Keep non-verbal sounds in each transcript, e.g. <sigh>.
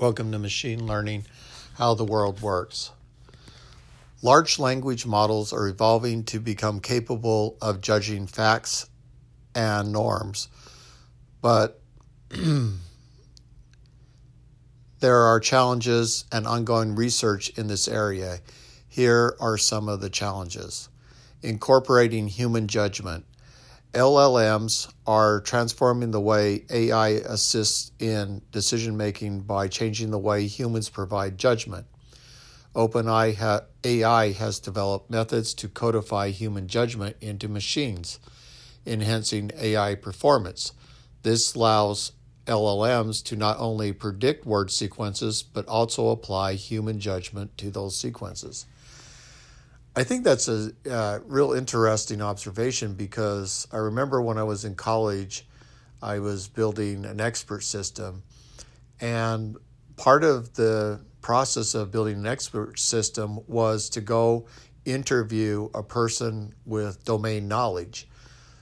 Welcome to Machine Learning How the World Works. Large language models are evolving to become capable of judging facts and norms, but <clears throat> there are challenges and ongoing research in this area. Here are some of the challenges incorporating human judgment. LLMs are transforming the way AI assists in decision making by changing the way humans provide judgment. OpenAI has developed methods to codify human judgment into machines, enhancing AI performance. This allows LLMs to not only predict word sequences, but also apply human judgment to those sequences. I think that's a uh, real interesting observation because I remember when I was in college, I was building an expert system, and part of the process of building an expert system was to go interview a person with domain knowledge.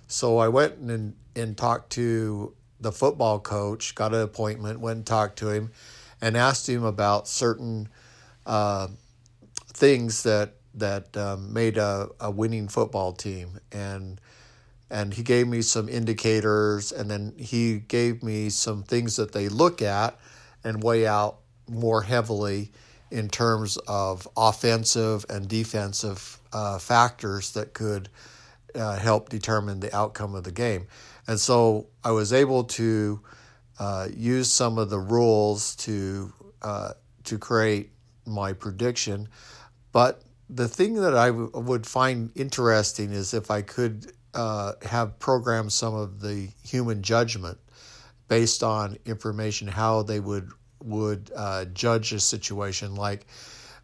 So I went and, and talked to the football coach, got an appointment, went and talked to him, and asked him about certain uh, things that that um, made a, a winning football team and and he gave me some indicators and then he gave me some things that they look at and weigh out more heavily in terms of offensive and defensive uh, factors that could uh, help determine the outcome of the game. And so I was able to uh, use some of the rules to uh, to create my prediction, but the thing that I w- would find interesting is if I could uh, have programmed some of the human judgment based on information, how they would would uh, judge a situation. Like,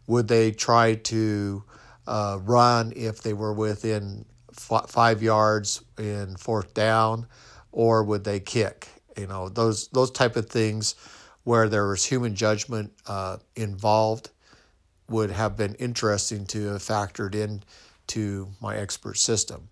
would they try to uh, run if they were within f- five yards in fourth down, or would they kick? You know, those those type of things where there was human judgment uh, involved would have been interesting to have factored in to my expert system.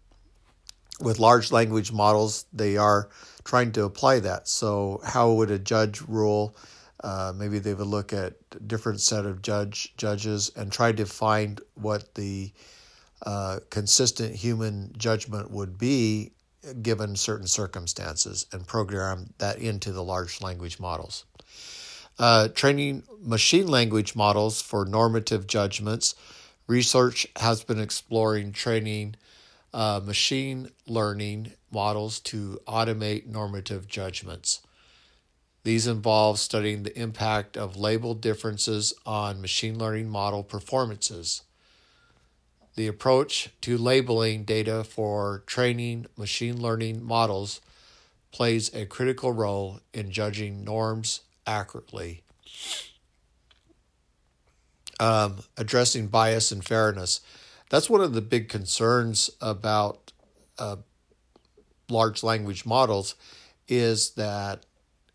With large language models, they are trying to apply that. So, how would a judge rule? Uh, maybe they would look at a different set of judge judges and try to find what the uh, consistent human judgment would be given certain circumstances and program that into the large language models uh, training machine language models for normative judgments. Research has been exploring training uh, machine learning models to automate normative judgments. These involve studying the impact of label differences on machine learning model performances. The approach to labeling data for training machine learning models plays a critical role in judging norms accurately. Um, addressing bias and fairness. That's one of the big concerns about uh, large language models is that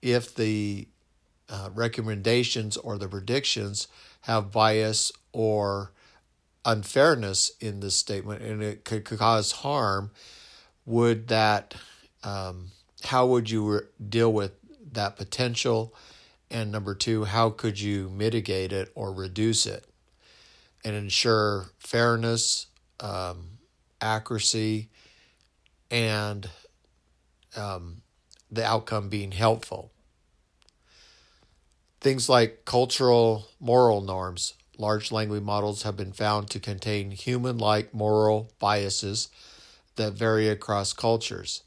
if the uh, recommendations or the predictions have bias or unfairness in this statement and it could, could cause harm, would that, um, how would you re- deal with that potential? And number two, how could you mitigate it or reduce it and ensure fairness, um, accuracy, and um, the outcome being helpful? Things like cultural moral norms. Large language models have been found to contain human like moral biases that vary across cultures.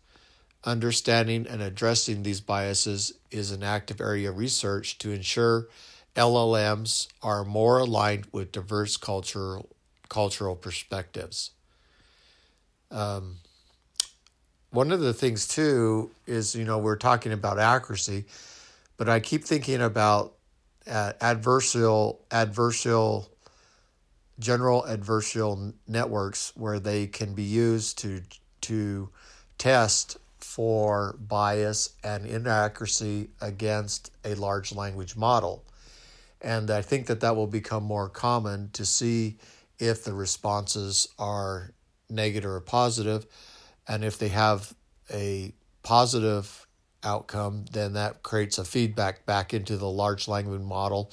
Understanding and addressing these biases is an active area of research to ensure LLMs are more aligned with diverse cultural cultural perspectives. Um, one of the things too is you know we're talking about accuracy, but I keep thinking about uh, adversarial adversarial general adversarial networks where they can be used to to test for bias and inaccuracy against a large language model. And I think that that will become more common to see if the responses are negative or positive. and if they have a positive outcome, then that creates a feedback back into the large language model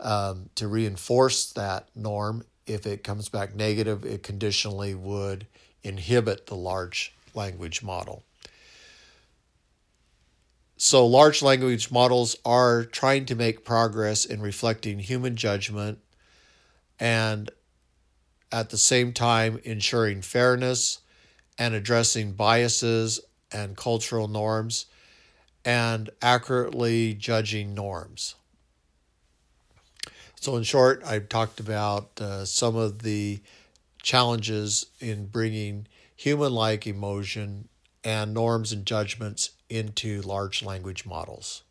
um, to reinforce that norm. If it comes back negative, it conditionally would inhibit the large language model. So, large language models are trying to make progress in reflecting human judgment and at the same time ensuring fairness and addressing biases and cultural norms and accurately judging norms. So, in short, I've talked about uh, some of the challenges in bringing human like emotion and norms and judgments into large language models.